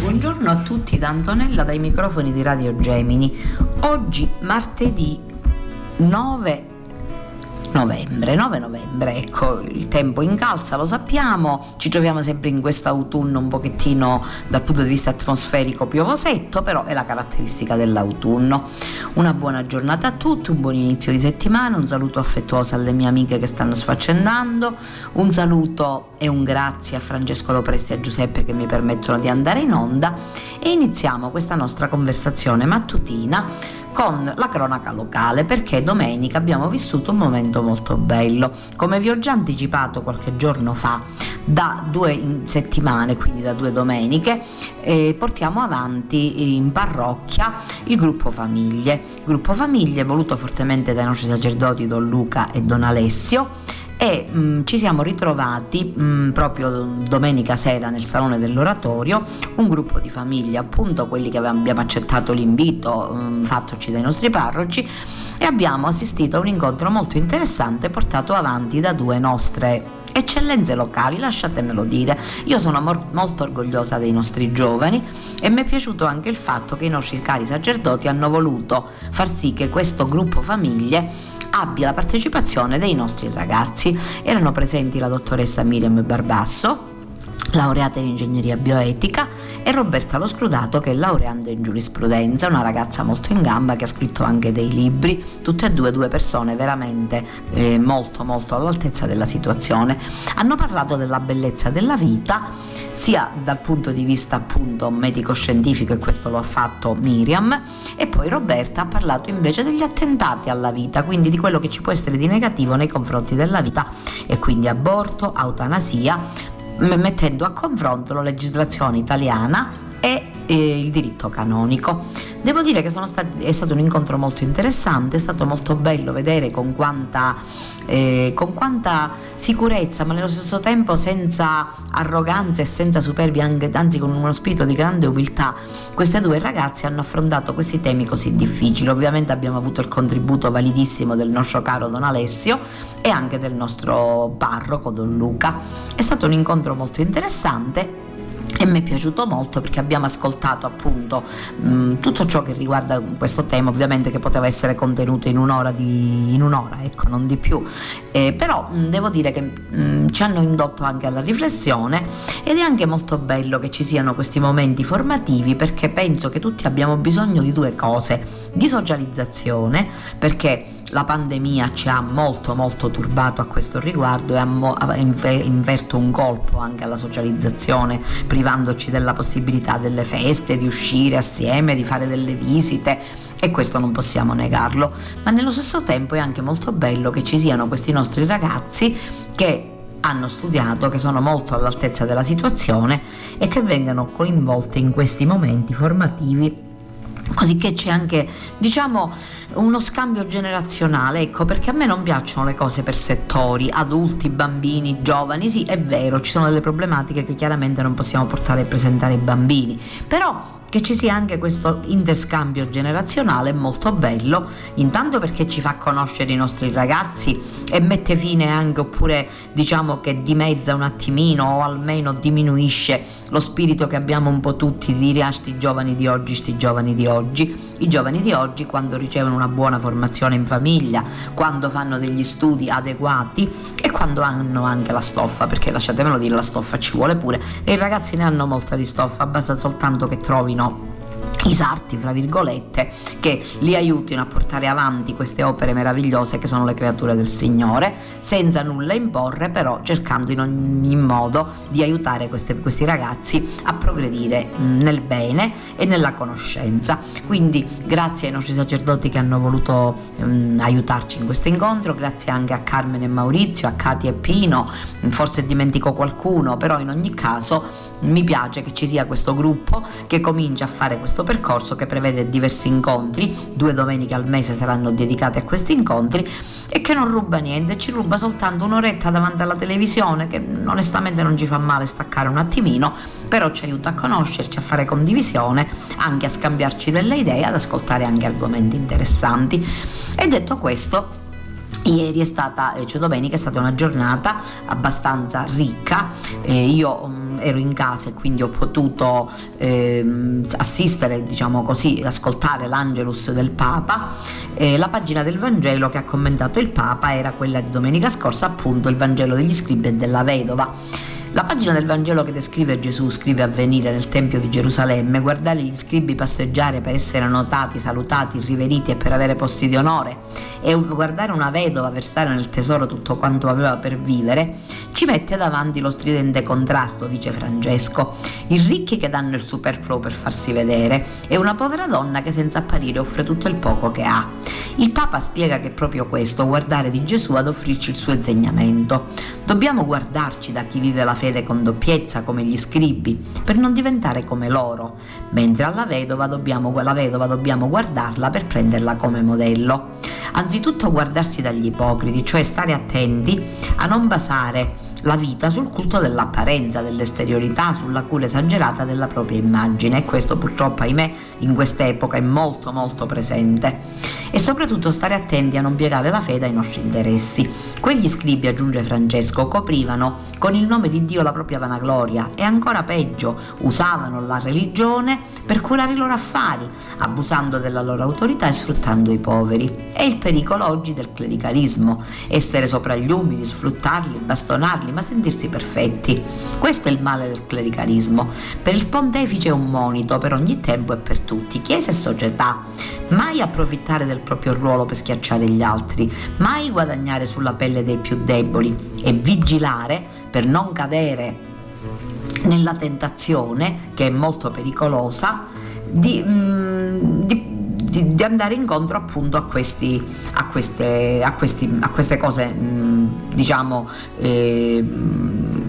Buongiorno a tutti da Antonella dai microfoni di Radio Gemini. Oggi martedì 9 novembre, 9 novembre, ecco, il tempo incalza, lo sappiamo, ci troviamo sempre in quest'autunno un pochettino dal punto di vista atmosferico piovosetto, però è la caratteristica dell'autunno. Una buona giornata a tutti, un buon inizio di settimana, un saluto affettuoso alle mie amiche che stanno sfaccendando, un saluto e un grazie a Francesco Lopresti e a Giuseppe che mi permettono di andare in onda. E iniziamo questa nostra conversazione mattutina con la cronaca locale perché domenica abbiamo vissuto un momento molto bello. Come vi ho già anticipato qualche giorno fa, da due settimane, quindi da due domeniche, eh, portiamo avanti in parrocchia il gruppo famiglie. Gruppo famiglie voluto fortemente dai nostri sacerdoti Don Luca e Don Alessio e mh, ci siamo ritrovati mh, proprio domenica sera nel salone dell'oratorio un gruppo di famiglie appunto quelli che abbiamo accettato l'invito mh, fattoci dai nostri parroci e abbiamo assistito a un incontro molto interessante portato avanti da due nostre eccellenze locali, lasciatemelo dire. Io sono mor- molto orgogliosa dei nostri giovani e mi è piaciuto anche il fatto che i nostri cari sacerdoti hanno voluto far sì che questo gruppo famiglie abbia la partecipazione dei nostri ragazzi. Erano presenti la dottoressa Miriam Barbasso, laureata in ingegneria bioetica, e Roberta Lo Scrutato che è laureanda in giurisprudenza, una ragazza molto in gamba che ha scritto anche dei libri, tutte e due due persone veramente eh, molto molto all'altezza della situazione. Hanno parlato della bellezza della vita sia dal punto di vista appunto medico-scientifico e questo lo ha fatto Miriam e poi Roberta ha parlato invece degli attentati alla vita, quindi di quello che ci può essere di negativo nei confronti della vita e quindi aborto, eutanasia, mettendo a confronto la legislazione italiana e eh, il diritto canonico. Devo dire che stati, è stato un incontro molto interessante, è stato molto bello vedere con quanta, eh, con quanta sicurezza, ma nello stesso tempo senza arroganza e senza superbia, anzi con uno spirito di grande umiltà, queste due ragazze hanno affrontato questi temi così difficili. Ovviamente abbiamo avuto il contributo validissimo del nostro caro Don Alessio e anche del nostro parroco Don Luca. È stato un incontro molto interessante e mi è piaciuto molto perché abbiamo ascoltato appunto mh, tutto ciò che riguarda questo tema, ovviamente che poteva essere contenuto in un'ora, di, in un'ora ecco, non di più, eh, però mh, devo dire che mh, ci hanno indotto anche alla riflessione ed è anche molto bello che ci siano questi momenti formativi perché penso che tutti abbiamo bisogno di due cose, di socializzazione, perché la pandemia ci ha molto molto turbato a questo riguardo e ha inverto un colpo anche alla socializzazione, privandoci della possibilità delle feste, di uscire assieme, di fare delle visite e questo non possiamo negarlo, ma nello stesso tempo è anche molto bello che ci siano questi nostri ragazzi che hanno studiato, che sono molto all'altezza della situazione e che vengano coinvolti in questi momenti formativi, così che c'è anche, diciamo, uno scambio generazionale, ecco, perché a me non piacciono le cose per settori, adulti, bambini, giovani, sì, è vero, ci sono delle problematiche che chiaramente non possiamo portare a presentare ai bambini, però che ci sia anche questo interscambio generazionale molto bello, intanto perché ci fa conoscere i nostri ragazzi e mette fine anche oppure diciamo che dimezza un attimino o almeno diminuisce lo spirito che abbiamo un po' tutti di dire ah sti giovani di oggi, sti giovani di oggi. I giovani di oggi quando ricevono una buona formazione in famiglia, quando fanno degli studi adeguati e quando hanno anche la stoffa, perché lasciatemelo dire la stoffa ci vuole pure e i ragazzi ne hanno molta di stoffa, basta soltanto che trovino เนาะ i sarti, fra virgolette, che li aiutino a portare avanti queste opere meravigliose che sono le creature del Signore, senza nulla imporre, però cercando in ogni modo di aiutare queste, questi ragazzi a progredire nel bene e nella conoscenza. Quindi grazie ai nostri sacerdoti che hanno voluto um, aiutarci in questo incontro, grazie anche a Carmen e Maurizio, a Katia e Pino, forse dimentico qualcuno, però in ogni caso mi piace che ci sia questo gruppo che comincia a fare questo percorso che prevede diversi incontri, due domeniche al mese saranno dedicate a questi incontri e che non ruba niente, ci ruba soltanto un'oretta davanti alla televisione che onestamente non ci fa male staccare un attimino, però ci aiuta a conoscerci, a fare condivisione, anche a scambiarci delle idee, ad ascoltare anche argomenti interessanti. E detto questo, Ieri è stata, cioè domenica è stata una giornata abbastanza ricca, eh, io um, ero in casa e quindi ho potuto eh, assistere, diciamo così, ascoltare l'Angelus del Papa. Eh, la pagina del Vangelo che ha commentato il Papa era quella di domenica scorsa, appunto il Vangelo degli scribi e della vedova. La pagina del Vangelo che descrive Gesù scrive avvenire nel Tempio di Gerusalemme, guardare gli scribi passeggiare per essere notati, salutati, riveriti e per avere posti di onore, e guardare una vedova versare nel tesoro tutto quanto aveva per vivere, ci mette davanti lo stridente contrasto, dice Francesco. I ricchi che danno il superfluo per farsi vedere e una povera donna che senza apparire offre tutto il poco che ha. Il Papa spiega che è proprio questo, guardare di Gesù ad offrirci il suo insegnamento. Dobbiamo guardarci da chi vive la fede con doppiezza come gli scribi, per non diventare come loro, mentre alla vedova dobbiamo, vedova dobbiamo guardarla per prenderla come modello. Anzitutto guardarsi dagli ipocriti, cioè stare attenti a non basare la vita sul culto dell'apparenza, dell'esteriorità, sulla cura esagerata della propria immagine e questo purtroppo ahimè in quest'epoca è molto molto presente e soprattutto stare attenti a non piegare la fede ai nostri interessi. Quegli scribi, aggiunge Francesco, coprivano con il nome di Dio la propria vanagloria e ancora peggio usavano la religione per curare i loro affari, abusando della loro autorità e sfruttando i poveri. È il pericolo oggi del clericalismo, essere sopra gli umili, sfruttarli, bastonarli, ma sentirsi perfetti. Questo è il male del clericalismo. Per il pontefice è un monito per ogni tempo e per tutti, chiesa e società. Mai approfittare del proprio ruolo per schiacciare gli altri, mai guadagnare sulla pelle dei più deboli e vigilare per non cadere nella tentazione, che è molto pericolosa, di, mm, di, di, di andare incontro appunto a, questi, a, queste, a, questi, a queste cose, mm, diciamo, eh,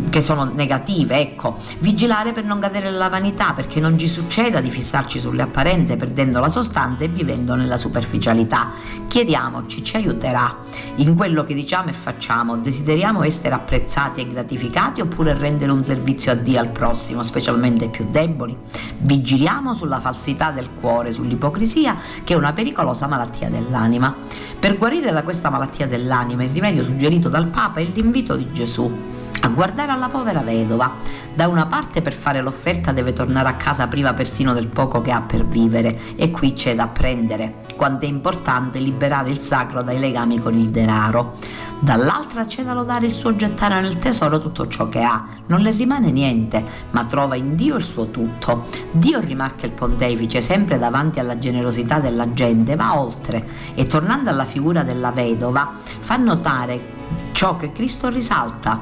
che sono negative, ecco, vigilare per non cadere nella vanità, perché non ci succeda di fissarci sulle apparenze perdendo la sostanza e vivendo nella superficialità. Chiediamoci, ci aiuterà in quello che diciamo e facciamo, desideriamo essere apprezzati e gratificati oppure rendere un servizio a Dio al prossimo, specialmente ai più deboli? Vigiliamo sulla falsità del cuore, sull'ipocrisia, che è una pericolosa malattia dell'anima. Per guarire da questa malattia dell'anima, il rimedio suggerito dal Papa è l'invito di Gesù a guardare alla povera vedova. Da una parte per fare l'offerta deve tornare a casa priva persino del poco che ha per vivere e qui c'è da apprendere quanto è importante liberare il sacro dai legami con il denaro. Dall'altra c'è da lodare il suo gettare nel tesoro tutto ciò che ha, non le rimane niente, ma trova in Dio il suo tutto. Dio, rimarca il pontefice, sempre davanti alla generosità della gente, va oltre e tornando alla figura della vedova fa notare ciò che Cristo risalta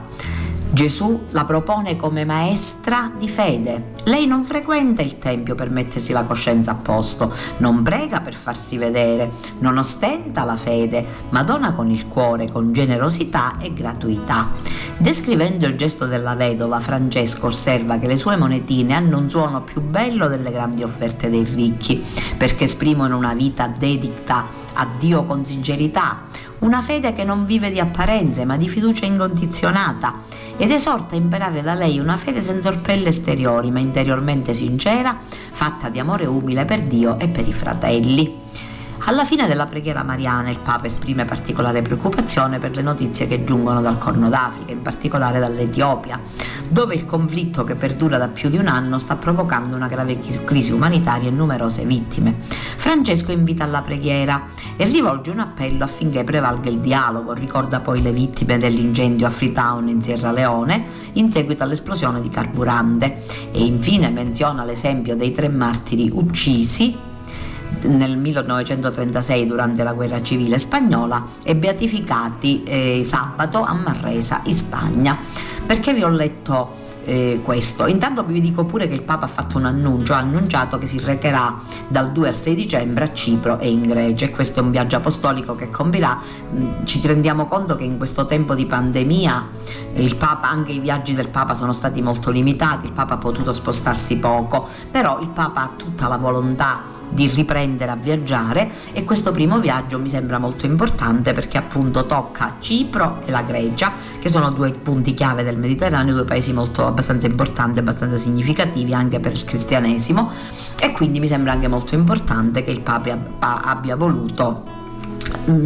Gesù la propone come maestra di fede. Lei non frequenta il Tempio per mettersi la coscienza a posto, non prega per farsi vedere, non ostenta la fede, ma dona con il cuore, con generosità e gratuità. Descrivendo il gesto della vedova, Francesco osserva che le sue monetine hanno un suono più bello delle grandi offerte dei ricchi, perché esprimono una vita dedicata a Dio con sincerità, una fede che non vive di apparenze ma di fiducia incondizionata ed esorta a imparare da lei una fede senza orpelli esteriori ma interiormente sincera, fatta di amore umile per Dio e per i fratelli. Alla fine della preghiera mariana il Papa esprime particolare preoccupazione per le notizie che giungono dal Corno d'Africa, in particolare dall'Etiopia, dove il conflitto che perdura da più di un anno sta provocando una grave crisi umanitaria e numerose vittime. Francesco invita alla preghiera e rivolge un appello affinché prevalga il dialogo, ricorda poi le vittime dell'incendio a Freetown in Sierra Leone in seguito all'esplosione di carburante e infine menziona l'esempio dei tre martiri uccisi nel 1936 durante la guerra civile spagnola e beatificati eh, sabato a Marresa in Spagna. Perché vi ho letto eh, questo? Intanto vi dico pure che il Papa ha fatto un annuncio, ha annunciato che si recherà dal 2 al 6 dicembre a Cipro e in Grecia e questo è un viaggio apostolico che compirà. Mm, ci rendiamo conto che in questo tempo di pandemia eh, Papa, anche i viaggi del Papa sono stati molto limitati, il Papa ha potuto spostarsi poco, però il Papa ha tutta la volontà di riprendere a viaggiare e questo primo viaggio mi sembra molto importante perché appunto tocca Cipro e la Grecia che sono due punti chiave del Mediterraneo, due paesi molto abbastanza importanti, abbastanza significativi anche per il cristianesimo. E quindi mi sembra anche molto importante che il Papa abbia voluto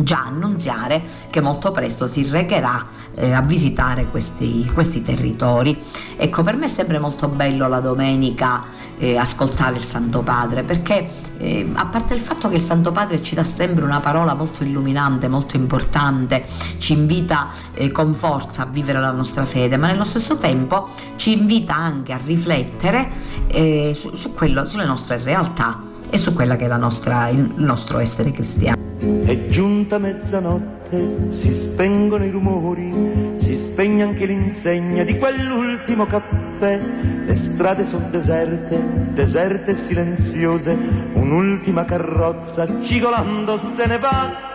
già annunziare che molto presto si recherà eh, a visitare questi, questi, territori. Ecco, per me è sempre molto bello la domenica eh, ascoltare il Santo Padre perché eh, a parte il fatto che il Santo Padre ci dà sempre una parola molto illuminante, molto importante, ci invita eh, con forza a vivere la nostra fede, ma nello stesso tempo ci invita anche a riflettere eh, su, su quello, sulle nostre realtà e su quella che è nostra, il nostro essere cristiano. È giunta mezzanotte, si spengono i rumori, si spegne anche l'insegna di quell'ultimo caffè. Le strade sono deserte, deserte e silenziose, un'ultima carrozza cigolando se ne va.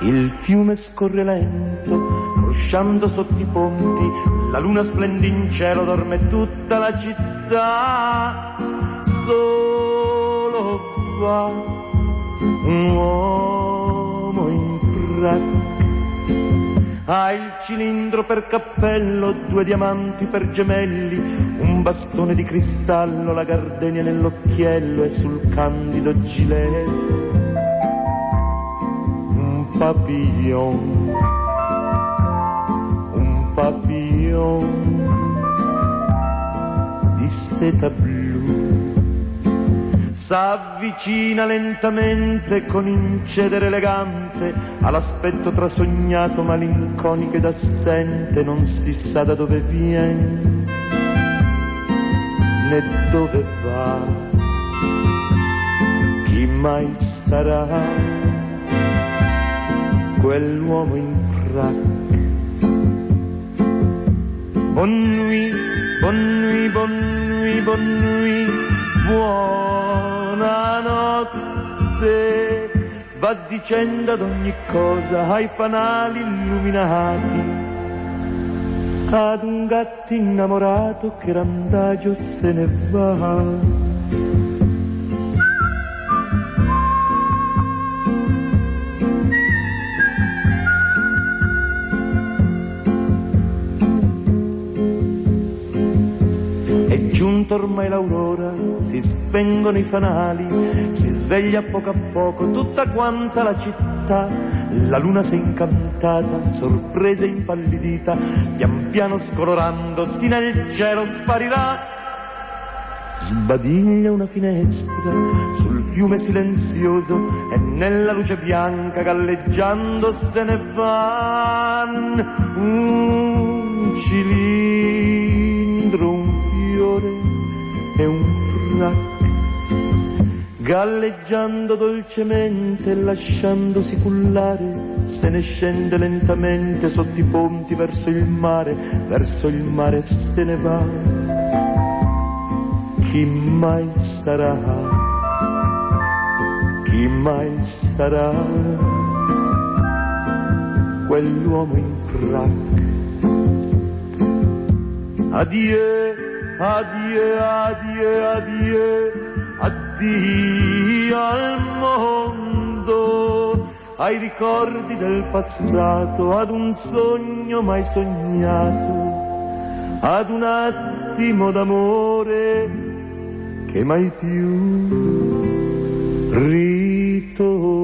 Il fiume scorre lento, frusciando sotto i ponti, la luna splende in cielo, dorme tutta la città. Solo va un uomo frac. Ha il cilindro per cappello, due diamanti per gemelli, un bastone di cristallo, la gardenia nell'occhiello e sul candido gilet. Un papillon, un papillon. Di seta blu s'avvicina lentamente con incedere elegante all'aspetto trasognato, malinconico ed assente, non si sa da dove viene né dove va, chi mai sarà quell'uomo in frac. Bon nuit, bon nuit, bon nuit, bon nuit, buonanotte. Va dicendo ad ogni cosa ai fanali illuminati. Ad un gatto innamorato che randagio se ne va ormai l'aurora, si spengono i fanali, si sveglia poco a poco tutta quanta la città. La luna si è incantata, sorpresa e impallidita, pian piano scolorandosi nel cielo sparirà. Sbadiglia una finestra sul fiume silenzioso e nella luce bianca galleggiando se ne van un cilindro, e un frac, galleggiando dolcemente lasciandosi cullare, se ne scende lentamente sotto i ponti verso il mare, verso il mare se ne va. Chi mai sarà? Chi mai sarà? Quell'uomo in frac. Adieu Addio, addio, addio, addio al mondo, ai ricordi del passato, ad un sogno mai sognato, ad un attimo d'amore che mai più ritornerà.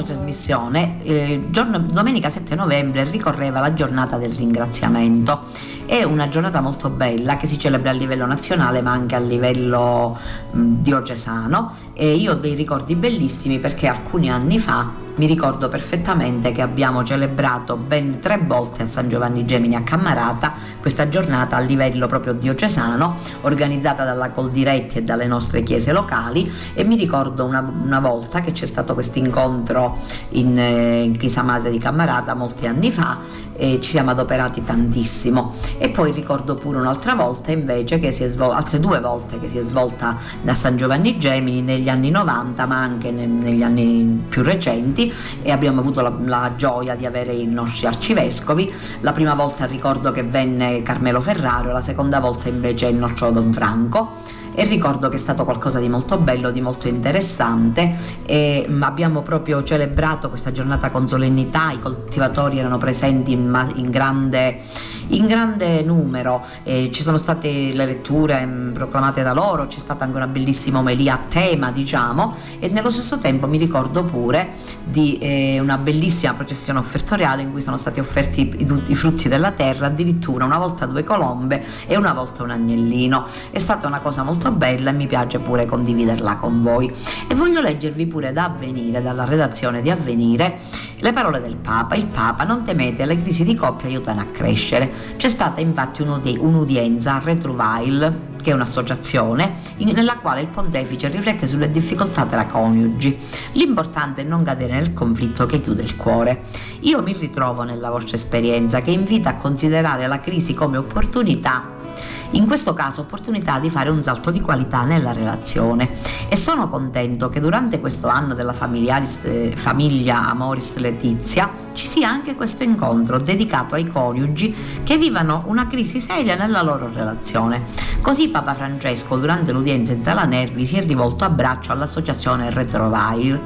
Trasmissione, eh, giorno- domenica 7 novembre ricorreva la giornata del ringraziamento. È una giornata molto bella che si celebra a livello nazionale ma anche a livello mh, diocesano e io ho dei ricordi bellissimi perché alcuni anni fa mi ricordo perfettamente che abbiamo celebrato ben tre volte a San Giovanni Gemini a Cammarata questa giornata a livello proprio diocesano, organizzata dalla Coldiretti e dalle nostre chiese locali e mi ricordo una, una volta che c'è stato questo incontro in, in Chiesa Madre di Cammarata molti anni fa e ci siamo adoperati tantissimo e poi ricordo pure un'altra volta invece che si è svolta, altre due volte che si è svolta da San Giovanni Gemini negli anni 90 ma anche ne- negli anni più recenti e abbiamo avuto la, la gioia di avere i nostri arcivescovi. La prima volta ricordo che venne Carmelo Ferraro, la seconda volta invece il nostro Don Franco e ricordo che è stato qualcosa di molto bello, di molto interessante e mm, abbiamo proprio celebrato questa giornata con solennità, i coltivatori erano presenti in, in grande in grande numero, eh, ci sono state le letture mh, proclamate da loro, c'è stata anche una bellissima omelia a tema, diciamo, e nello stesso tempo mi ricordo pure di eh, una bellissima processione offertoriale in cui sono stati offerti i, i frutti della terra, addirittura una volta due colombe e una volta un agnellino. È stata una cosa molto bella e mi piace pure condividerla con voi. E voglio leggervi pure da Avvenire, dalla redazione di Avvenire, le parole del Papa. Il Papa, non temete, le crisi di coppia aiutano a crescere. C'è stata infatti un'udi- un'udienza a Retrovail, che è un'associazione, nella quale il pontefice riflette sulle difficoltà tra coniugi. L'importante è non cadere nel conflitto che chiude il cuore. Io mi ritrovo nella vostra esperienza che invita a considerare la crisi come opportunità in questo caso opportunità di fare un salto di qualità nella relazione. E sono contento che durante questo anno della familiaris, eh, famiglia Amoris Letizia ci sia anche questo incontro dedicato ai coniugi che vivano una crisi seria nella loro relazione. Così Papa Francesco durante l'udienza in Sala Nervi si è rivolto a braccio all'associazione Retrovair,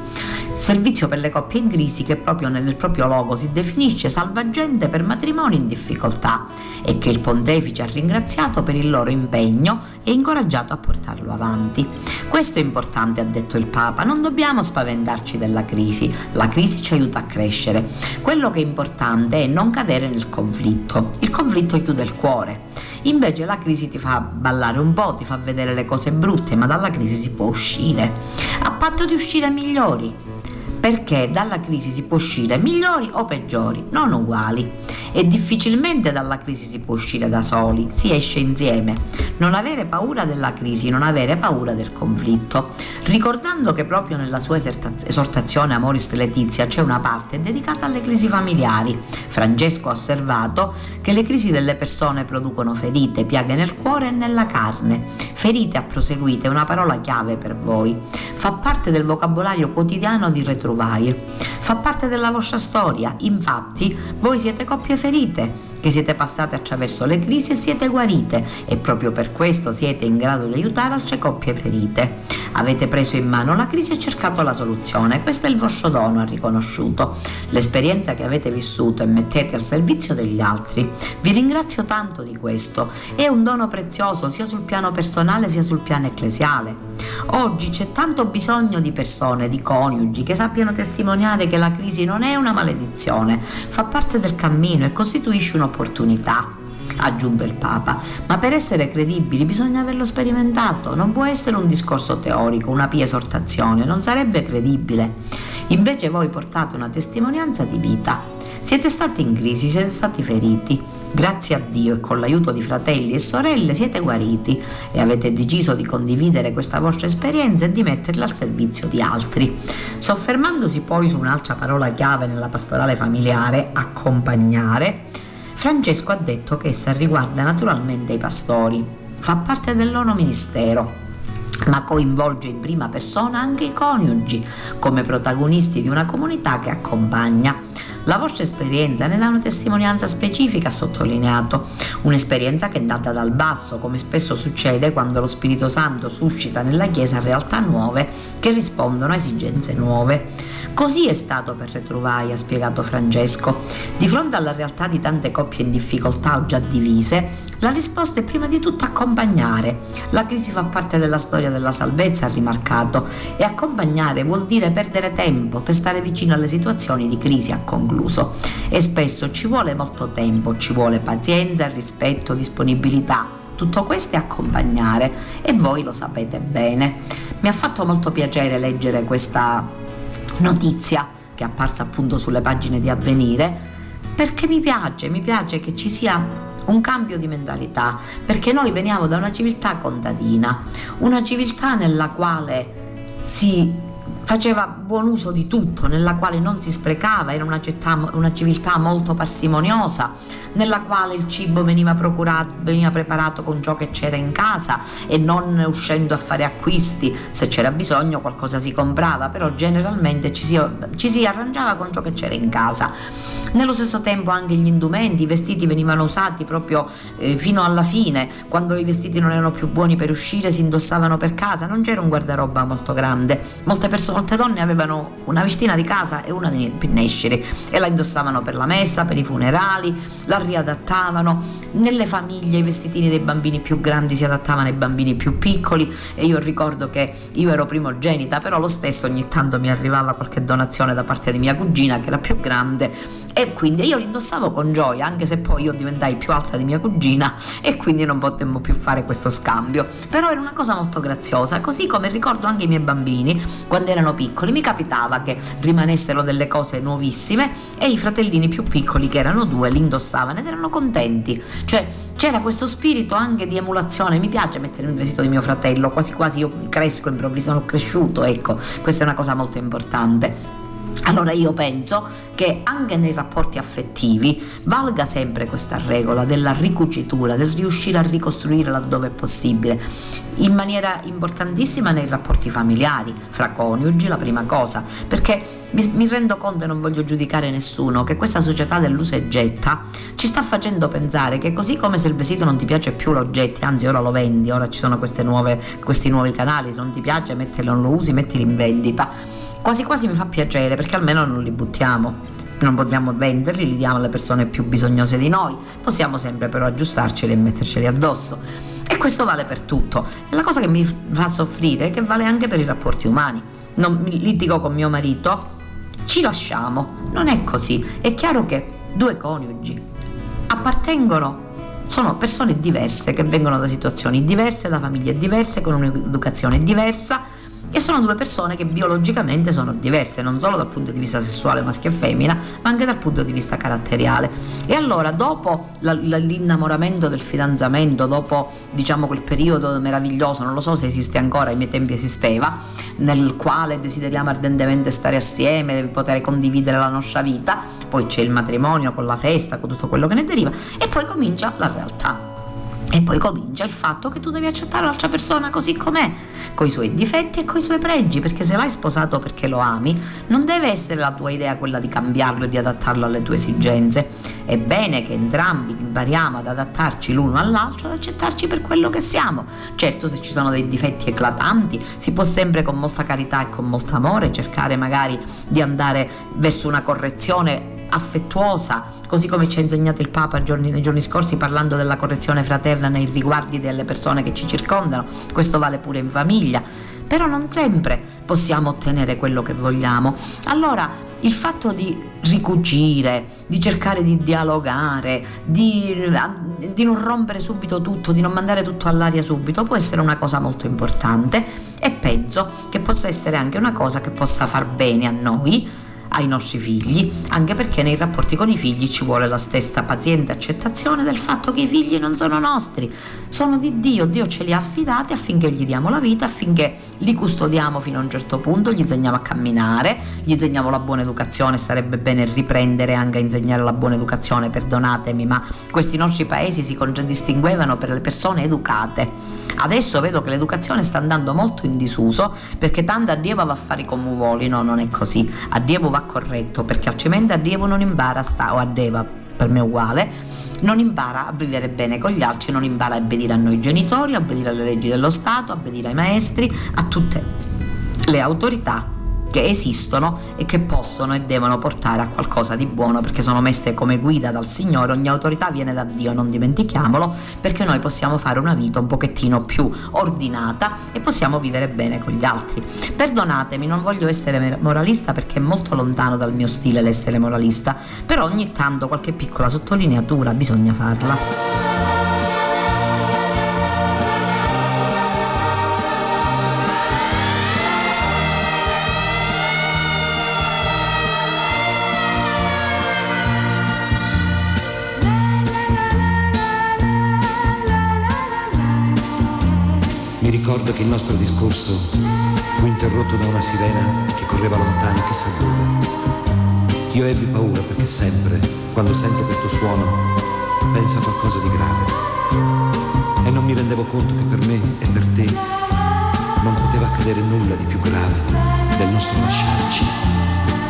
servizio per le coppie in crisi che proprio nel proprio logo si definisce salvagente per matrimoni in difficoltà e che il pontefice ha ringraziato per il loro impegno e incoraggiato a portarlo avanti. Questo è importante, ha detto il Papa, non dobbiamo spaventarci della crisi, la crisi ci aiuta a crescere. Quello che è importante è non cadere nel conflitto. Il conflitto chiude il cuore. Invece la crisi ti fa ballare un po', ti fa vedere le cose brutte, ma dalla crisi si può uscire. A patto di uscire migliori. Perché dalla crisi si può uscire migliori o peggiori, non uguali. E difficilmente dalla crisi si può uscire da soli, si esce insieme. Non avere paura della crisi, non avere paura del conflitto. Ricordando che proprio nella sua esortazione Amoris Letizia c'è una parte dedicata alle crisi familiari. Francesco ha osservato che le crisi delle persone producono ferite, piaghe nel cuore e nella carne. Ferite a proseguite è una parola chiave per voi. Fa parte del vocabolario quotidiano di Retrovair. Fa parte della vostra storia. Infatti, voi siete coppie ferite che siete passate attraverso le crisi e siete guarite e proprio per questo siete in grado di aiutare altre coppie ferite. Avete preso in mano la crisi e cercato la soluzione, questo è il vostro dono, ha riconosciuto. L'esperienza che avete vissuto e mettete al servizio degli altri. Vi ringrazio tanto di questo, è un dono prezioso sia sul piano personale sia sul piano ecclesiale. Oggi c'è tanto bisogno di persone, di coniugi che sappiano testimoniare che la crisi non è una maledizione, fa parte del cammino e costituisce un'opportunità ha aggiunto il Papa, ma per essere credibili bisogna averlo sperimentato, non può essere un discorso teorico, una pia esortazione, non sarebbe credibile. Invece voi portate una testimonianza di vita. Siete stati in crisi, siete stati feriti. Grazie a Dio e con l'aiuto di fratelli e sorelle siete guariti e avete deciso di condividere questa vostra esperienza e di metterla al servizio di altri. Soffermandosi poi su un'altra parola chiave nella pastorale familiare, accompagnare, Francesco ha detto che essa riguarda naturalmente i pastori, fa parte del loro ministero. ma coinvolge in prima persona anche i coniugi come protagonisti di una comunità che accompagna. La vostra esperienza ne dà una testimonianza specifica, ha sottolineato, un'esperienza che è data dal basso, come spesso succede quando lo Spirito Santo suscita nella Chiesa realtà nuove che rispondono a esigenze nuove. Così è stato per Retrovai, ha spiegato Francesco. Di fronte alla realtà di tante coppie in difficoltà o già divise, la risposta è prima di tutto accompagnare. La crisi fa parte della storia della salvezza, ha rimarcato, e accompagnare vuol dire perdere tempo per stare vicino alle situazioni di crisi, ha concluso. E spesso ci vuole molto tempo, ci vuole pazienza, rispetto, disponibilità. Tutto questo è accompagnare e voi lo sapete bene. Mi ha fatto molto piacere leggere questa notizia che è apparsa appunto sulle pagine di Avvenire perché mi piace, mi piace che ci sia un cambio di mentalità, perché noi veniamo da una civiltà contadina, una civiltà nella quale si faceva buon uso di tutto, nella quale non si sprecava, era una, città, una civiltà molto parsimoniosa, nella quale il cibo veniva, veniva preparato con ciò che c'era in casa e non uscendo a fare acquisti, se c'era bisogno qualcosa si comprava, però generalmente ci si, ci si arrangiava con ciò che c'era in casa. Nello stesso tempo anche gli indumenti, i vestiti venivano usati proprio eh, fino alla fine, quando i vestiti non erano più buoni per uscire si indossavano per casa, non c'era un guardaroba molto grande, molte, persone, molte donne avevano una vestina di casa e una di pinnesciri e la indossavano per la messa, per i funerali, la riadattavano, nelle famiglie i vestitini dei bambini più grandi si adattavano ai bambini più piccoli. E io ricordo che io ero primogenita, però lo stesso ogni tanto mi arrivava qualche donazione da parte di mia cugina che era più grande e quindi io li indossavo con gioia anche se poi io diventai più alta di mia cugina e quindi non potemmo più fare questo scambio. Però era una cosa molto graziosa così come ricordo anche i miei bambini quando erano piccoli. Mi capitava che rimanessero delle cose nuovissime e i fratellini più piccoli che erano due li indossavano ed erano contenti. Cioè c'era questo spirito anche di emulazione. Mi piace mettere il vestito di mio fratello quasi quasi io cresco improvvisamente sono cresciuto ecco. Questa è una cosa molto importante allora io penso che anche nei rapporti affettivi valga sempre questa regola della ricucitura, del riuscire a ricostruire laddove è possibile, in maniera importantissima nei rapporti familiari, fra coniugi la prima cosa, perché mi, mi rendo conto e non voglio giudicare nessuno che questa società dell'usa e getta ci sta facendo pensare che così come se il vestito non ti piace più lo getti, anzi ora lo vendi, ora ci sono nuove, questi nuovi canali, se non ti piace mettilo, non lo usi, mettili in vendita quasi quasi mi fa piacere perché almeno non li buttiamo. Non potremmo venderli, li diamo alle persone più bisognose di noi, possiamo sempre però aggiustarceli e metterceli addosso. E questo vale per tutto. E la cosa che mi fa soffrire è che vale anche per i rapporti umani. Non litigo con mio marito, ci lasciamo. Non è così. È chiaro che due coniugi appartengono sono persone diverse che vengono da situazioni diverse, da famiglie diverse, con un'educazione diversa e sono due persone che biologicamente sono diverse, non solo dal punto di vista sessuale maschio e femmina, ma anche dal punto di vista caratteriale. E allora, dopo la, la, l'innamoramento del fidanzamento, dopo diciamo quel periodo meraviglioso, non lo so se esiste ancora, ai miei tempi esisteva, nel quale desideriamo ardentemente stare assieme, poter condividere la nostra vita, poi c'è il matrimonio con la festa, con tutto quello che ne deriva, e poi comincia la realtà. E poi comincia il fatto che tu devi accettare l'altra persona così com'è, con i suoi difetti e con i suoi pregi, perché se l'hai sposato perché lo ami, non deve essere la tua idea quella di cambiarlo e di adattarlo alle tue esigenze. È bene che entrambi impariamo ad adattarci l'uno all'altro, ad accettarci per quello che siamo. Certo, se ci sono dei difetti eclatanti, si può sempre con molta carità e con molto amore cercare magari di andare verso una correzione affettuosa, così come ci ha insegnato il Papa giorni, nei giorni scorsi parlando della correzione fraterna nei riguardi delle persone che ci circondano, questo vale pure in famiglia, però non sempre possiamo ottenere quello che vogliamo. Allora il fatto di ricucire, di cercare di dialogare, di, di, non rompere subito tutto, di non mandare tutto all'aria subito, può essere una cosa molto importante. E penso che possa essere anche una cosa che possa far bene a noi ai nostri figli, anche perché nei rapporti con i figli ci vuole la stessa paziente accettazione del fatto che i figli non sono nostri, sono di Dio, Dio ce li ha affidati affinché gli diamo la vita, affinché li custodiamo fino a un certo punto, gli insegniamo a camminare, gli insegniamo la buona educazione, sarebbe bene riprendere anche a insegnare la buona educazione, perdonatemi, ma questi nostri paesi si contraddistinguevano per le persone educate. Adesso vedo che l'educazione sta andando molto in disuso perché tanto Dio va a fare come vuole, no, non è così. A Dio va corretto perché altrimenti a Dio non impara a stare, o a Deva per me uguale, non impara a vivere bene con gli altri, non impara a obbedire a noi genitori, a obbedire alle leggi dello Stato, a obbedire ai maestri, a tutte le autorità che esistono e che possono e devono portare a qualcosa di buono perché sono messe come guida dal Signore, ogni autorità viene da Dio, non dimentichiamolo, perché noi possiamo fare una vita un pochettino più ordinata e possiamo vivere bene con gli altri. Perdonatemi, non voglio essere moralista perché è molto lontano dal mio stile l'essere moralista, però ogni tanto qualche piccola sottolineatura bisogna farla. Ricordo che il nostro discorso fu interrotto da una sirena che correva lontano chissà dove. Io ebbi paura perché sempre, quando sento questo suono, penso a qualcosa di grave. E non mi rendevo conto che per me e per te non poteva accadere nulla di più grave del nostro lasciarci,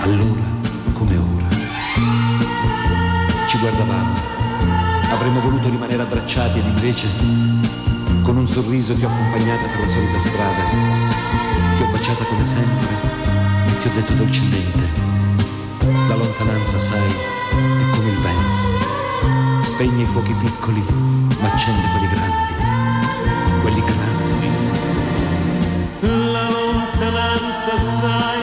allora come ora. Ci guardavamo, avremmo voluto rimanere abbracciati ed invece con un sorriso ti ho accompagnata per la solita strada, ti ho baciata come sempre e ti ho detto dolcemente, la lontananza, sai, è come il vento, spegne i fuochi piccoli, ma accende quelli grandi, quelli grandi. La lontananza, sai,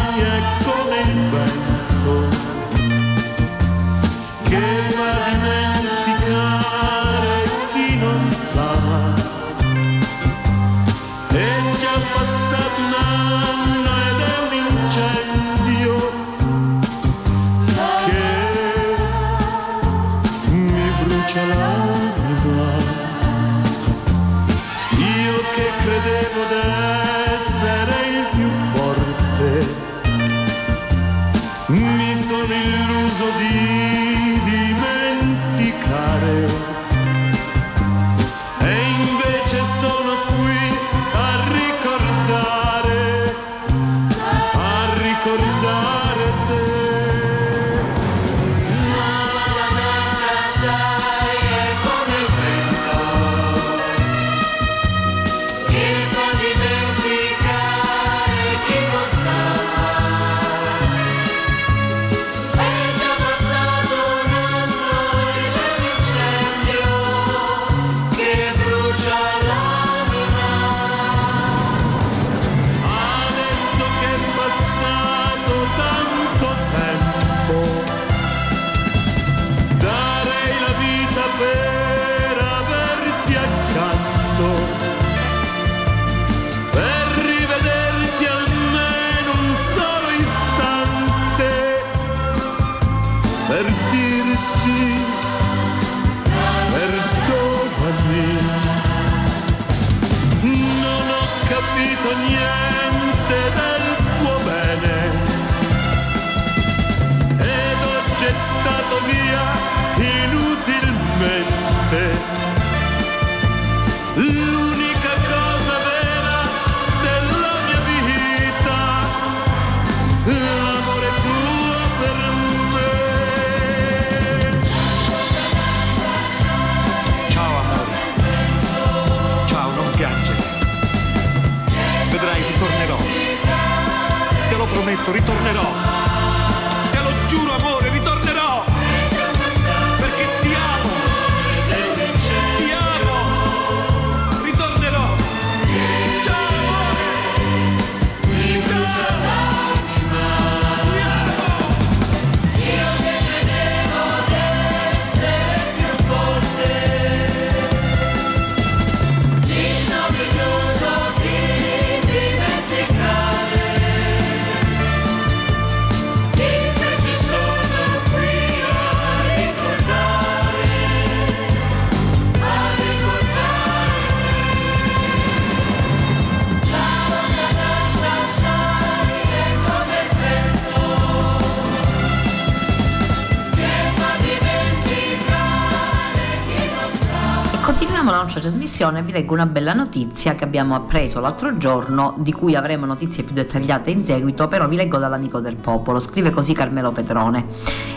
trasmissione vi leggo una bella notizia che abbiamo appreso l'altro giorno, di cui avremo notizie più dettagliate in seguito, però vi leggo dall'amico del popolo, scrive così Carmelo Petrone.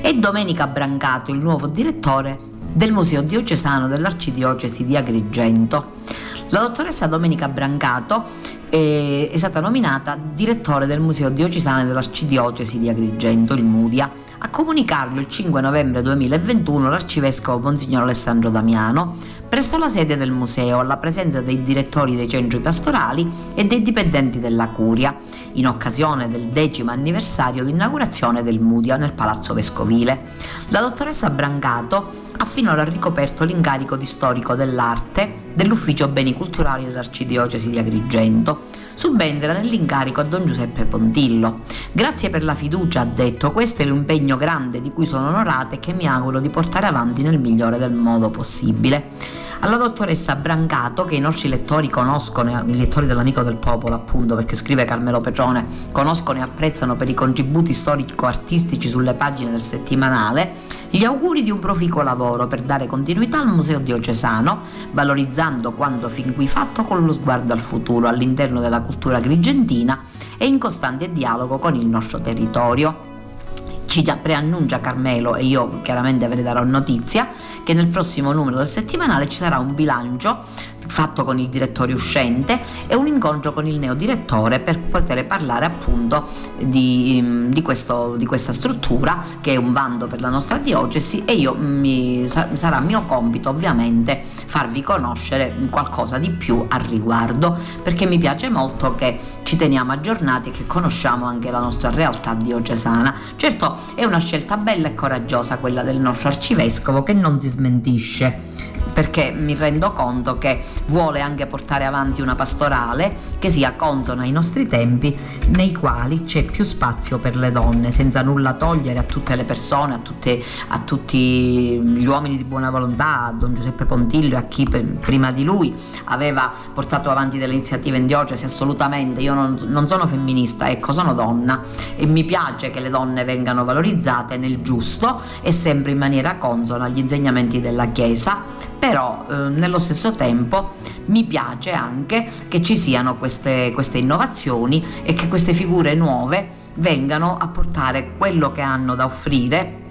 È Domenica Brancato il nuovo direttore del Museo Diocesano dell'Arcidiocesi di Agrigento. La dottoressa Domenica Brancato è stata nominata direttore del Museo Diocesano dell'Arcidiocesi di Agrigento, il MUDIA. A comunicarlo il 5 novembre 2021 l'arcivescovo Monsignor Alessandro Damiano presso la sede del museo alla presenza dei direttori dei centri pastorali e dei dipendenti della curia, in occasione del decimo anniversario di inaugurazione del Mudia nel Palazzo Vescovile. La dottoressa Brancato ha finora ricoperto l'incarico di storico dell'arte dell'Ufficio Beni Culturali dell'Arcidiocesi di Agrigento. Subentra nell'incarico a Don Giuseppe Pontillo. Grazie per la fiducia, ha detto, questo è l'impegno grande di cui sono onorata e che mi auguro di portare avanti nel migliore del modo possibile alla dottoressa Brancato, che i nostri lettori conoscono, i lettori dell'Amico del Popolo appunto, perché scrive Carmelo Petrone, conoscono e apprezzano per i contributi storico-artistici sulle pagine del settimanale, gli auguri di un proficuo lavoro per dare continuità al Museo Diocesano, valorizzando quanto fin qui fatto con lo sguardo al futuro all'interno della cultura agrigentina e in costante dialogo con il nostro territorio ci preannuncia Carmelo e io chiaramente ve ne darò notizia che nel prossimo numero del settimanale ci sarà un bilancio fatto con il direttore uscente e un incontro con il neodirettore per poter parlare appunto di, di, questo, di questa struttura che è un bando per la nostra diocesi e io mi, sarà mio compito ovviamente farvi conoscere qualcosa di più al riguardo perché mi piace molto che ci teniamo aggiornati e che conosciamo anche la nostra realtà diocesana. Certo è una scelta bella e coraggiosa quella del nostro arcivescovo che non si smentisce perché mi rendo conto che vuole anche portare avanti una pastorale che sia consona ai nostri tempi, nei quali c'è più spazio per le donne, senza nulla togliere a tutte le persone, a, tutte, a tutti gli uomini di buona volontà, a Don Giuseppe Pontiglio, a chi prima di lui aveva portato avanti delle iniziative in diocesi, assolutamente, io non, non sono femminista, ecco, sono donna e mi piace che le donne vengano valorizzate nel giusto e sempre in maniera consona agli insegnamenti della Chiesa però eh, nello stesso tempo mi piace anche che ci siano queste, queste innovazioni e che queste figure nuove vengano a portare quello che hanno da offrire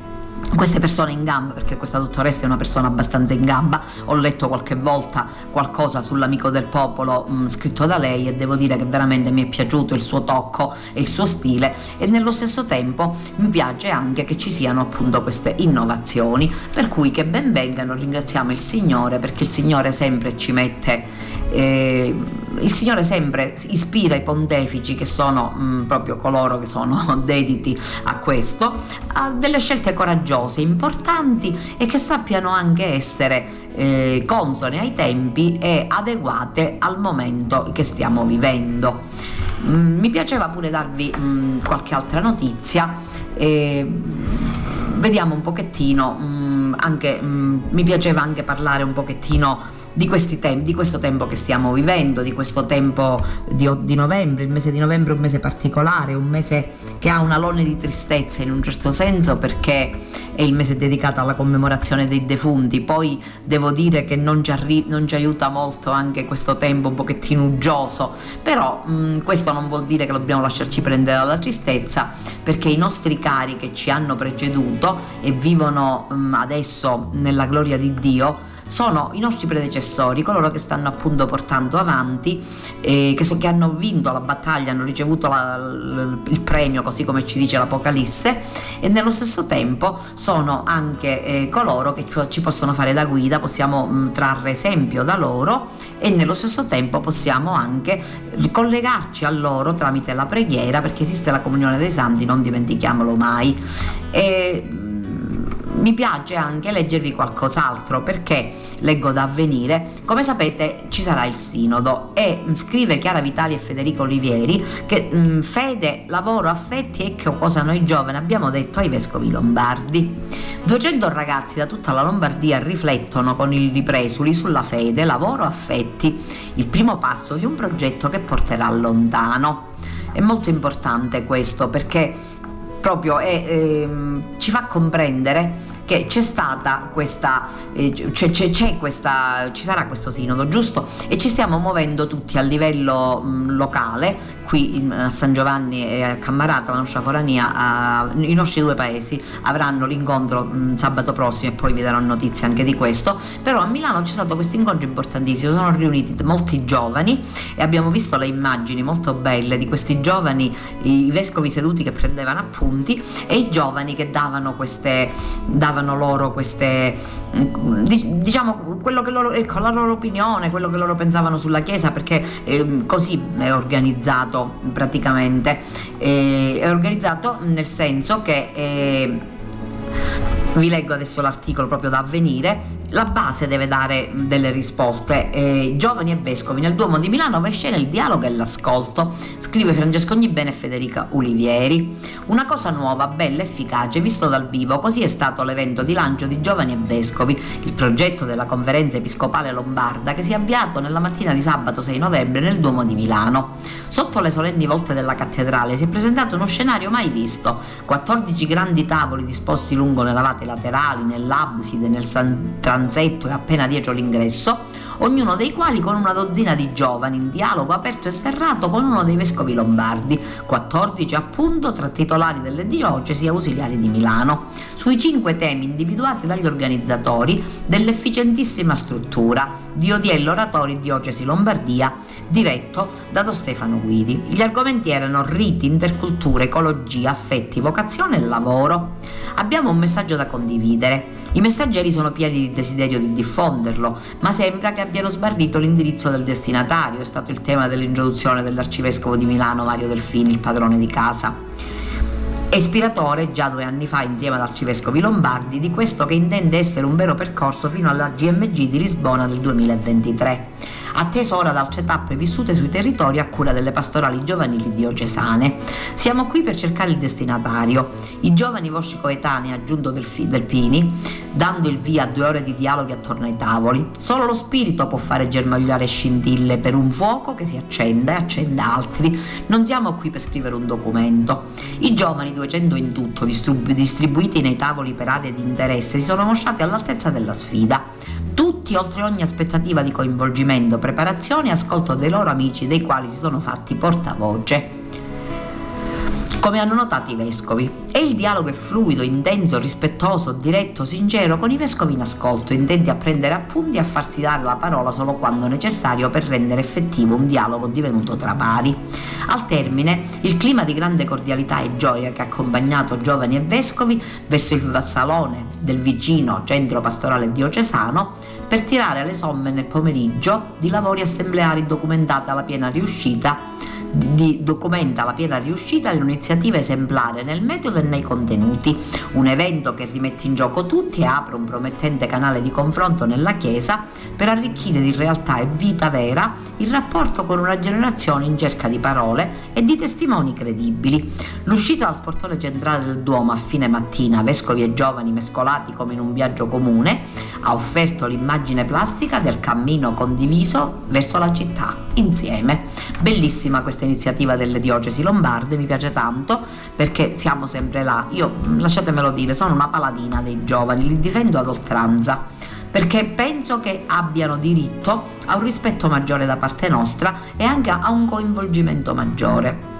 queste persone in gamba, perché questa dottoressa è una persona abbastanza in gamba, ho letto qualche volta qualcosa sull'amico del popolo mh, mm, scritto da lei e devo dire che veramente mi è piaciuto il suo tocco e il suo stile. E nello stesso tempo mi piace anche che ci siano appunto queste innovazioni, per cui che ben vengano, ringraziamo il Signore perché il Signore sempre ci mette eh, il Signore sempre ispira i pontefici che sono mh, mm, proprio coloro che sono dediti a questo a delle scelte coraggiose, importanti e che sappiano anche essere eh, consone ai tempi e adeguate al momento che stiamo vivendo. Mm, mi piaceva pure darvi mm, qualche altra notizia. Eh, vediamo un pochettino, mh, anche, mi piaceva anche parlare un pochettino di, tem- di, questo tempo che stiamo vivendo, di questo tempo di, di, novembre. Il mese di novembre è un mese particolare, un mese che ha una lone di tristezza in un certo senso perché è il mese dedicato alla commemorazione dei defunti. Poi devo dire che non ci, arri- non ci aiuta molto anche questo tempo un pochettino uggioso, però mh, questo non vuol dire che dobbiamo lasciarci prendere dalla tristezza perché i nostri cari che ci hanno preceduto e vivono mh, adesso nella gloria di Dio, sono i nostri predecessori, coloro che stanno appunto portando avanti, eh, che, so, che, hanno vinto la battaglia, hanno ricevuto la, l, il premio, così come ci dice l'Apocalisse, e nello stesso tempo sono anche eh, coloro che ci possono fare da guida, possiamo mh, trarre esempio da loro e nello stesso tempo possiamo anche collegarci a loro tramite la preghiera, perché esiste la comunione dei santi, non dimentichiamolo mai. E, mi piace anche leggervi qualcos'altro perché leggo da avvenire. Come sapete ci sarà il sinodo e scrive Chiara Vitali e Federico Olivieri che mh, mm, fede, lavoro, affetti che cosa noi giovani abbiamo detto ai vescovi lombardi. 200 ragazzi da tutta la Lombardia riflettono con il ripresuli sulla fede, lavoro, affetti, il primo passo di un progetto che porterà lontano. È molto importante questo perché proprio è, ehm, ci fa comprendere che c'è stata questa, eh, c'è, c'è, c'è questa, ci sarà questo sinodo, giusto? E ci stiamo muovendo tutti a livello locale qui a San Giovanni e a Cammarata, la nostra forania, a, i nostri due paesi avranno l'incontro mh, sabato prossimo e poi vi darò notizie anche di questo, però a Milano c'è stato questo incontro importantissimo, sono riuniti molti giovani e abbiamo visto le immagini molto belle di questi giovani, i vescovi seduti che prendevano appunti e i giovani che davano queste, davano loro queste, diciamo, quello che loro, ecco, la loro opinione, quello che loro pensavano sulla Chiesa, perché eh, così è organizzato organizzato praticamente, eh, è organizzato nel senso che eh, vi leggo adesso l'articolo proprio da avvenire la base deve dare delle risposte. Eh, giovani e vescovi nel Duomo di Milano va in scena il dialogo e l'ascolto, scrive Francesco Ognibene e Federica Ulivieri. Una cosa nuova, bella, efficace, visto dal vivo, così è stato l'evento di lancio di Giovani e Vescovi, il progetto della conferenza episcopale lombarda che si è avviato nella mattina di sabato 6 novembre nel Duomo di Milano. Sotto le solenni volte della cattedrale si è presentato uno scenario mai visto, 14 grandi tavoli disposti lungo le navate laterali, nell'abside, nel transetto e appena dietro l'ingresso, ognuno dei quali con una dozzina di giovani in dialogo aperto e serrato con uno dei vescovi lombardi, 14 appunto tra titolari delle diocesi e ausiliari di Milano, sui cinque temi individuati dagli organizzatori dell'efficientissima struttura di Odiello Oratori Diocesi Lombardia, diretto da Don Stefano Guidi. Gli argomenti erano riti, intercultura, ecologia, affetti, vocazione e lavoro. Abbiamo un messaggio da condividere. I messaggeri sono pieni di desiderio di diffonderlo, ma sembra che abbiano sbarrito l'indirizzo del destinatario, è stato il tema dell'introduzione dell'arcivescovo di Milano Mario Delfini, il padrone di casa. Ispiratore già due anni fa insieme ad arcivescovi lombardi di questo che intende essere un vero percorso fino alla GMG di Lisbona del 2023 attesa ora da altre tappe vissute sui territori a cura delle pastorali giovanili diocesane. Siamo qui per cercare il destinatario. I giovani vostri coetanei, aggiunto del, dando il via a due ore di dialoghi attorno ai tavoli. Solo lo spirito può fare germogliare scintille per un fuoco che si accenda e accenda altri. Non siamo qui per scrivere un documento. I giovani, 200 in tutto, distribuiti nei tavoli per aree di interesse, si sono mostrati all'altezza della sfida tutti oltre ogni aspettativa di coinvolgimento, preparazione e ascolto dei loro amici dei quali si sono fatti portavoce. Come hanno notato i vescovi, e il dialogo è fluido, intenso, rispettoso, diretto, sincero, con i vescovi in ascolto, intenti a prendere appunti e a farsi dare la parola solo quando necessario per rendere effettivo un dialogo divenuto tra pari. Al termine, il clima di grande cordialità e gioia che ha accompagnato giovani e vescovi verso il salone del vicino centro pastorale diocesano per tirare le somme nel pomeriggio di lavori assembleari documentata la piena riuscita di, documenta la piena riuscita di un'iniziativa esemplare nel metodo e nei contenuti, un evento che rimette in gioco tutti e apre un promettente canale di confronto nella Chiesa per arricchire di realtà e vita vera il rapporto con una generazione in cerca di parole e di testimoni credibili. L'uscita dal portone centrale del Duomo a fine mattina, vescovi e giovani mescolati come in un viaggio comune, ha offerto l'immagine plastica del cammino condiviso verso la città, insieme. Bellissima questa iniziativa delle diocesi lombarde, mi piace tanto perché siamo sempre là. Io, lasciatemelo dire, sono una paladina dei giovani, li difendo ad oltranza perché penso che abbiano diritto a un rispetto maggiore da parte nostra e anche a un coinvolgimento maggiore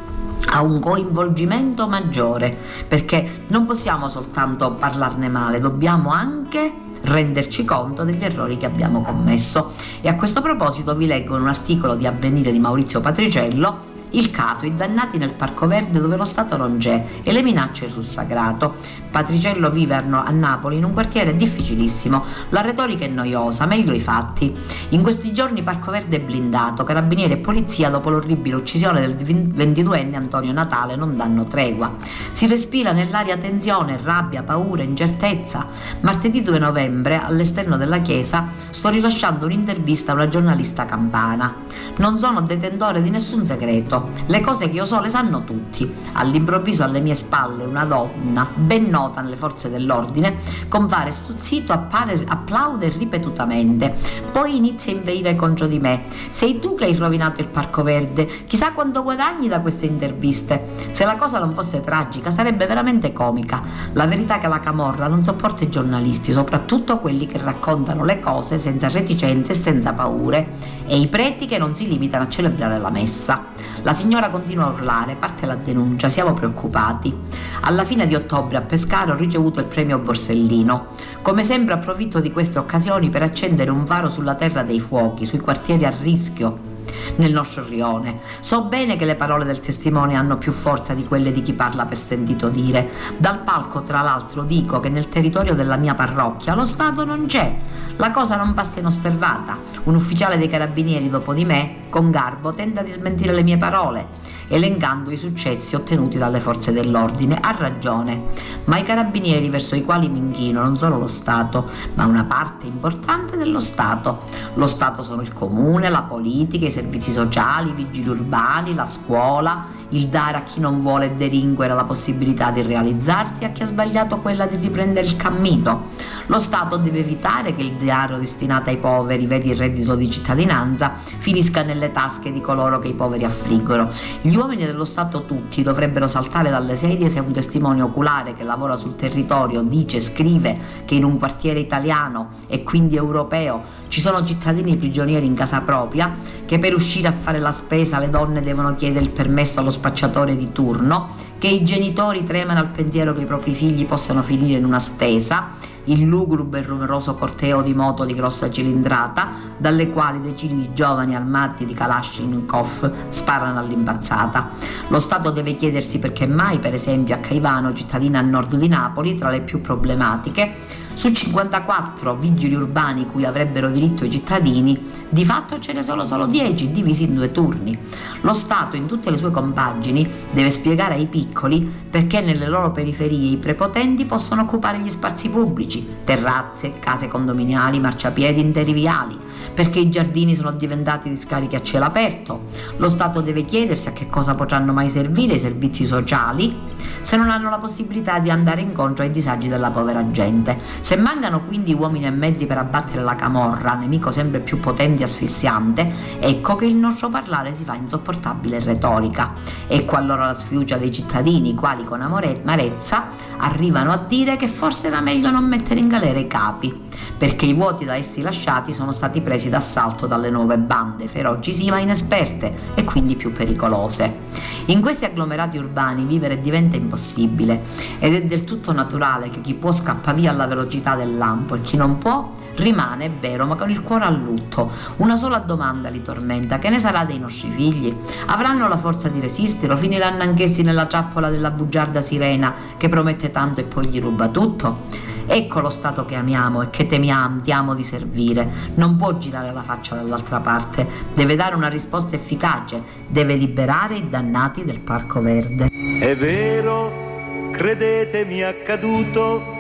a un coinvolgimento maggiore perché non possiamo soltanto parlarne male, dobbiamo anche renderci conto degli errori che abbiamo commesso. E a questo proposito vi leggo un articolo di Avvenire di Maurizio Patriciello il caso, i dannati nel Parco Verde dove lo Stato non c'è e le minacce sul sagrato. Patriciello vive a Napoli in un quartiere difficilissimo, la retorica è noiosa, meglio i fatti. In questi giorni Parco Verde è blindato, carabinieri e polizia dopo l'orribile uccisione del 22enne Antonio Natale non danno tregua. Si respira nell'aria tensione, rabbia, paura, incertezza. Martedì 2 novembre, all'esterno della chiesa, sto rilasciando un'intervista a una giornalista campana. Non sono detentore di nessun segreto, Le cose che io so le sanno tutti. All'improvviso alle mie spalle una donna, ben nota nelle forze dell'ordine, compare stuzzito, appare, applaude ripetutamente. Poi inizia a inveire contro di me. Sei tu che hai rovinato il Parco Verde. Chissà quanto guadagni da queste interviste. Se la cosa non fosse tragica, sarebbe veramente comica. La verità è che la Camorra non sopporta i giornalisti, soprattutto quelli che raccontano le cose senza reticenze e senza paure, e i preti che non si limitano a celebrare la messa. La signora continua a urlare, parte la denuncia, siamo preoccupati. Alla fine di ottobre a Pescara ho ricevuto il premio Borsellino. Come sempre approfitto di queste occasioni per accendere un faro sulla terra dei fuochi, sui quartieri a rischio nel nostro rione. So bene che le parole del testimone hanno più forza di quelle di chi parla per sentito dire. Dal palco, tra l'altro, dico che nel territorio della mia parrocchia lo Stato non c'è. La cosa non passa inosservata. Un ufficiale dei carabinieri dopo di me, con garbo, tenta di smentire le mie parole elencando i successi ottenuti dalle forze dell'ordine. Ha ragione, ma i carabinieri verso i quali mi inchino non solo lo Stato, ma una parte importante dello Stato. Lo Stato sono il comune, la politica, i servizi sociali, i vigili urbani, la scuola, il dare a chi non vuole delinquere la possibilità di realizzarsi e a chi ha sbagliato quella di riprendere il cammino. Lo Stato deve evitare che il denaro destinato ai poveri, vedi il reddito di cittadinanza, finisca nelle tasche di coloro che i poveri affliggono. Gli uomini dello Stato tutti dovrebbero saltare dalle sedie se un testimone oculare che lavora sul territorio dice, scrive che in un quartiere italiano e quindi europeo ci sono cittadini prigionieri in casa propria che per uscire a fare la spesa le donne devono chiedere il permesso allo spacciatore di turno, che i genitori tremano al pensiero che i propri figli possano finire in una stesa, il lugubre e rumoroso corteo di moto di grossa cilindrata, dalle quali decine di giovani armati di Kalashnikov sparano all'impazzata. Lo Stato deve chiedersi perché mai, per esempio, a Caivano, cittadina a nord di Napoli, tra le più problematiche, su 54 vigili urbani cui avrebbero diritto i cittadini, di fatto ce ne sono solo 10 divisi in due turni. Lo Stato in tutte le sue compagini deve spiegare ai piccoli perché nelle loro periferie i prepotenti possono occupare gli spazi pubblici, terrazze, case condominiali, marciapiedi interi viali, perché i giardini sono diventati discariche a cielo aperto. Lo Stato deve chiedersi a che cosa potranno mai servire i servizi sociali se non hanno la possibilità di andare incontro ai disagi della povera gente. Se mancano quindi uomini e mezzi per abbattere la camorra, nemico sempre più potente e asfissiante, ecco che il nostro parlare si fa insopportabile retorica. Ecco allora la sfiducia dei cittadini, i quali con amarezza arrivano a dire che forse era meglio non mettere in galera i capi, perché i vuoti da essi lasciati sono stati presi d'assalto dalle nuove bande, feroci sì ma inesperte e quindi più pericolose. In questi agglomerati urbani vivere diventa impossibile ed è del tutto naturale che chi può scappa via alla velocità del lampo e chi non può rimane, è vero, ma con il cuore a lutto. Una sola domanda li tormenta: che ne sarà dei nostri figli? Avranno la forza di resistere o finiranno anch'essi nella ciappola della bugiarda sirena che promette tanto e poi gli ruba tutto? Ecco lo Stato che amiamo e che temiamo di servire. Non può girare la faccia dall'altra parte, deve dare una risposta efficace, deve liberare i dannati del Parco Verde. È vero, credetemi accaduto,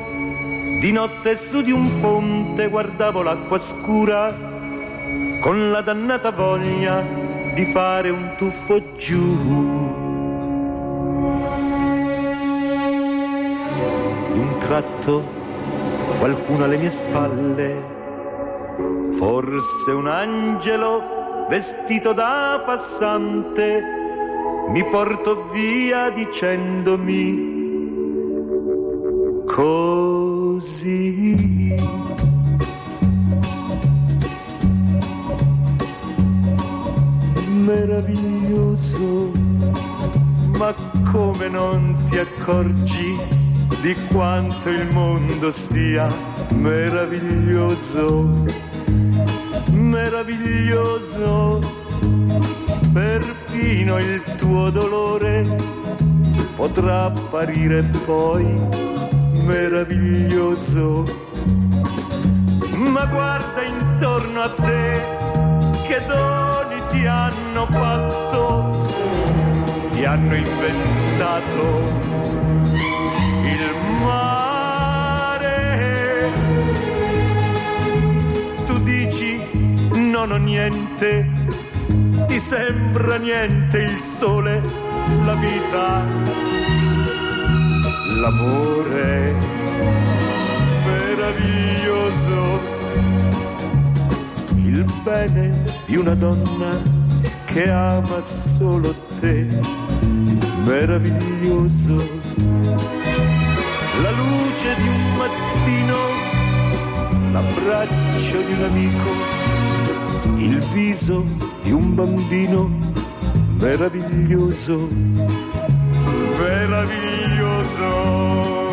di notte su di un ponte guardavo l'acqua scura con la dannata voglia di fare un tuffo giù. D'un tratto qualcuno alle mie spalle, forse un angelo vestito da passante, mi portò via dicendomi così. Meraviglioso, ma come non ti accorgi? Di quanto il mondo sia meraviglioso, meraviglioso, perfino il tuo dolore potrà apparire poi meraviglioso. Ma guarda intorno a te che doni ti hanno fatto, ti hanno inventato Tu dici non ho niente, ti sembra niente il sole, la vita, l'amore meraviglioso, il bene di una donna che ama solo te, meraviglioso, la luce di un mattino, l'abbraccio di un amico il viso di un bambino meraviglioso, meraviglioso.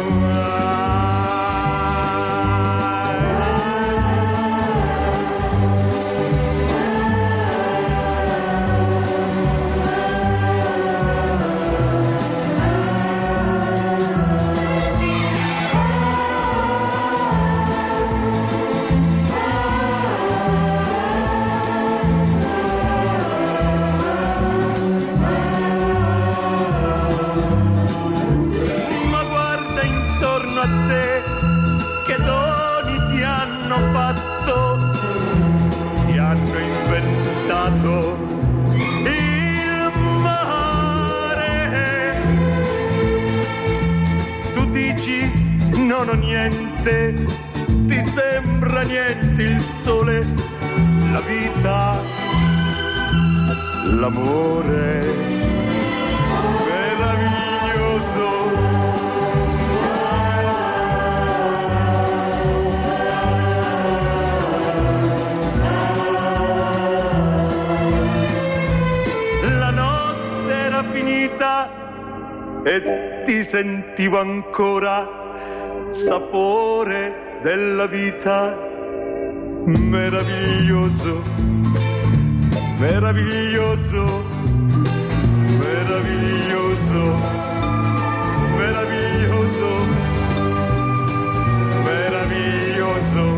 L'amore meraviglioso. La notte era finita e ti sentivo ancora sapore della vita. Meraviglioso, meraviglioso. Meraviglioso, meraviglioso, meraviglioso.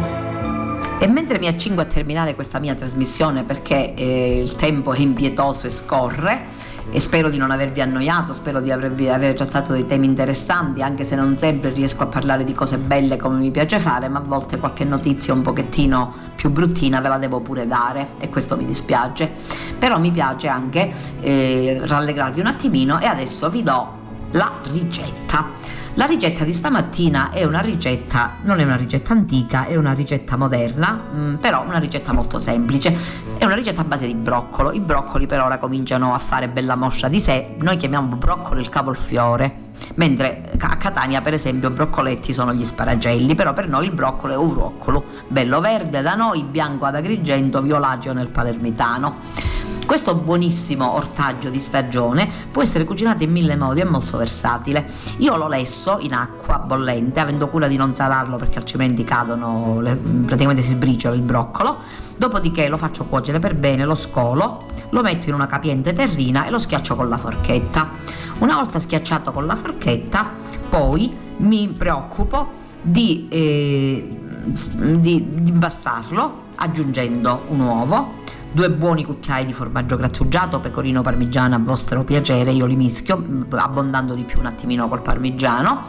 E mentre mi accingo a terminare questa mia trasmissione perché eh, il tempo è impietoso e scorre e spero di non avervi annoiato, spero di avervi, aver trattato dei temi interessanti, anche se non sempre riesco a parlare di cose belle come mi piace fare, ma a volte qualche notizia un pochettino più bruttina ve la devo pure dare e questo mi dispiace. Però mi piace anche eh, rallegrarvi un attimino e adesso vi do la ricetta. La ricetta di stamattina è una ricetta, non è una ricetta antica, è una ricetta moderna, mm, però una ricetta molto semplice. È una ricetta a base di broccolo. I broccoli per ora cominciano a fare bella moscia di sé. Noi chiamiamo broccolo il cavolfiore. Mentre a Catania, per esempio, broccoletti sono gli sparagelli, però per noi il broccolo è un broccolo, bello verde da noi, bianco ad Agrigento, violaceo nel palermitano. Questo buonissimo ortaggio di stagione può essere cucinato in mille modi, è molto versatile. Io l'ho lesso in acqua bollente, avendo cura di non salarlo perché altrimenti cadono, praticamente si sbriciola il broccolo. Dopodiché lo faccio cuocere per bene, lo scolo, lo metto in una capiente terrina e lo schiaccio con la forchetta. Una volta schiacciato con la forchetta, poi mi preoccupo di, eh, di, di impastarlo aggiungendo un uovo, due buoni cucchiai di formaggio grattugiato, pecorino parmigiano a vostro piacere, io li mischio, abbondando di più un attimino col parmigiano.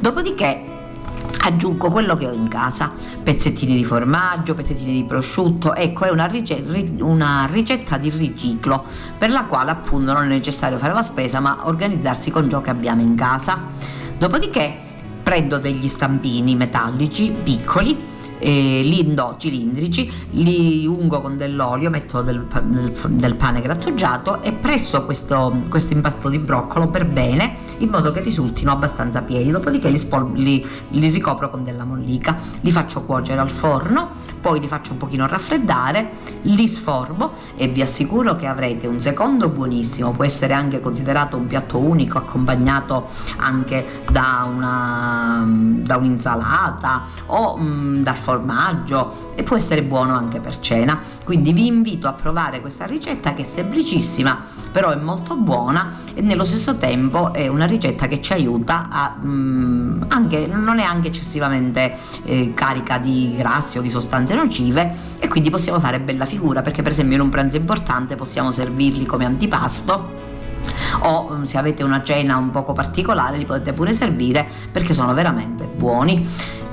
Dopodiché aggiungo quello che ho in casa, pezzettini di formaggio, pezzettini di prosciutto, ecco è una, rice- ri- una ricetta di riciclo per la quale appunto non è necessario fare la spesa ma organizzarsi con ciò che abbiamo in casa. Dopodiché prendo degli stampini metallici piccoli, eh, li indò cilindrici, li ungo con dell'olio, metto del, del del pane grattugiato e presso questo, questo impasto di broccolo per bene in modo che risultino abbastanza pieni. Dopodiché li, spol- li- li ricopro con della mollica, li faccio cuocere al forno, poi li faccio un pochino raffreddare, li sformo e vi assicuro che avrete un secondo buonissimo, può essere anche considerato un piatto unico accompagnato anche da, una, da un'insalata o mm, dal formaggio e può essere buono anche per cena. Quindi vi invito a provare questa ricetta che è semplicissima, però è molto buona e nello stesso tempo è una ricetta che ci aiuta a mm, anche non è anche eccessivamente eh, carica di grassi o di sostanze nocive e quindi possiamo fare bella figura perché per esempio in un pranzo importante possiamo servirli come antipasto o mm, se avete una cena un poco particolare li potete pure servire perché sono veramente buoni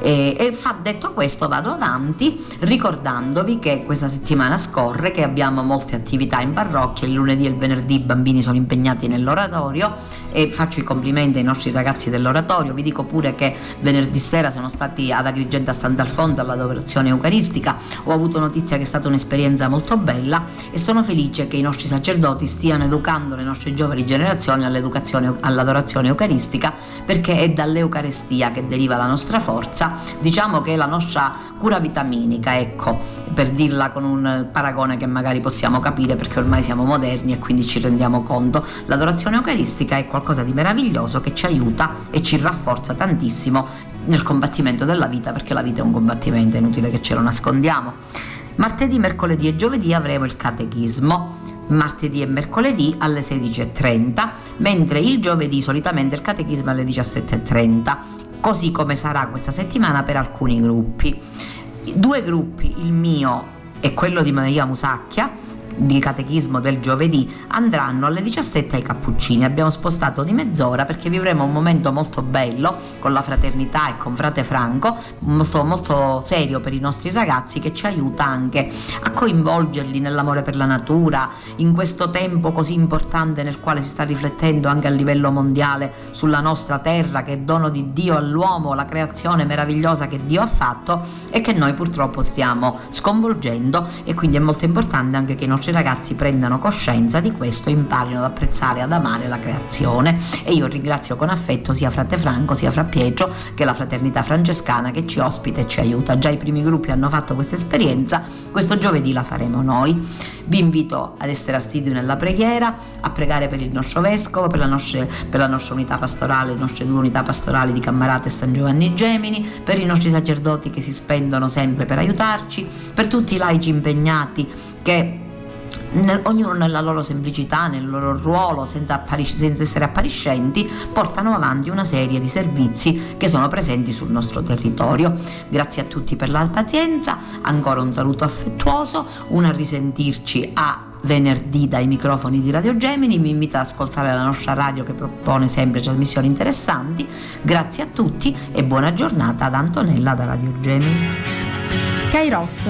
E, e fa, detto questo vado avanti ricordandovi che questa settimana scorre, che abbiamo molte attività in parrocchia, il lunedì e il venerdì i bambini sono impegnati nell'oratorio e faccio i complimenti ai nostri ragazzi dell'oratorio, vi dico pure che venerdì sera sono stati ad Agrigento a Sant'Alfonso all'adorazione eucaristica, ho avuto notizia che è stata un'esperienza molto bella e sono felice che i nostri sacerdoti stiano educando le nostre giovani generazioni all'adorazione eucaristica perché è dall'Eucarestia che deriva la nostra forza, diciamo che è la nostra cura vitaminica, ecco, per dirla con un paragone che magari possiamo capire perché ormai siamo moderni e quindi ci rendiamo conto. L'adorazione eucaristica è qualcosa di meraviglioso che ci aiuta e ci rafforza tantissimo nel combattimento della vita perché la vita è un combattimento, è inutile che ce lo nascondiamo. Martedì, mercoledì e giovedì avremo il catechismo martedì e mercoledì alle 16.30, mentre il giovedì solitamente il catechismo alle 17.30, così come sarà questa settimana per alcuni gruppi. Due gruppi, il mio e quello di Maria Musacchia, di catechismo del giovedì andranno alle 17 ai Cappuccini. Abbiamo spostato di mezz'ora perché vivremo un momento molto bello con la fraternità e con frate Franco, molto, molto serio per i nostri ragazzi che ci aiuta anche a coinvolgerli nell'amore per la natura, in questo tempo così importante nel quale si sta riflettendo anche a livello mondiale sulla nostra terra che è dono di Dio all'uomo, la creazione meravigliosa che Dio ha fatto e che noi purtroppo stiamo sconvolgendo e quindi è molto importante anche che i nostri nostri ragazzi prendano coscienza di questo e imparino ad apprezzare e ad amare la creazione. E io ringrazio con affetto sia Frate Franco sia Fra Pietro che la fraternità francescana che ci ospita e ci aiuta. Già i primi gruppi hanno fatto questa esperienza, questo giovedì la faremo noi. Vi invito ad essere assidui nella preghiera, a pregare per il nostro vescovo, per la nostra, per la nostra unità pastorale, le nostre due unità pastorali di Cammarate e San Giovanni Gemini, per i nostri sacerdoti che si spendono sempre per aiutarci, per tutti i laici impegnati che ognuno nella loro semplicità, nel loro ruolo, senza, apparisc- senza, essere appariscenti, portano avanti una serie di servizi che sono presenti sul nostro territorio. Grazie a tutti per la pazienza, ancora un saluto affettuoso, un a risentirci a venerdì dai microfoni di Radio Gemini, mi invita ad ascoltare la nostra radio che propone sempre trasmissioni interessanti. Grazie a tutti e buona giornata ad Antonella da Radio Gemini. Kairos,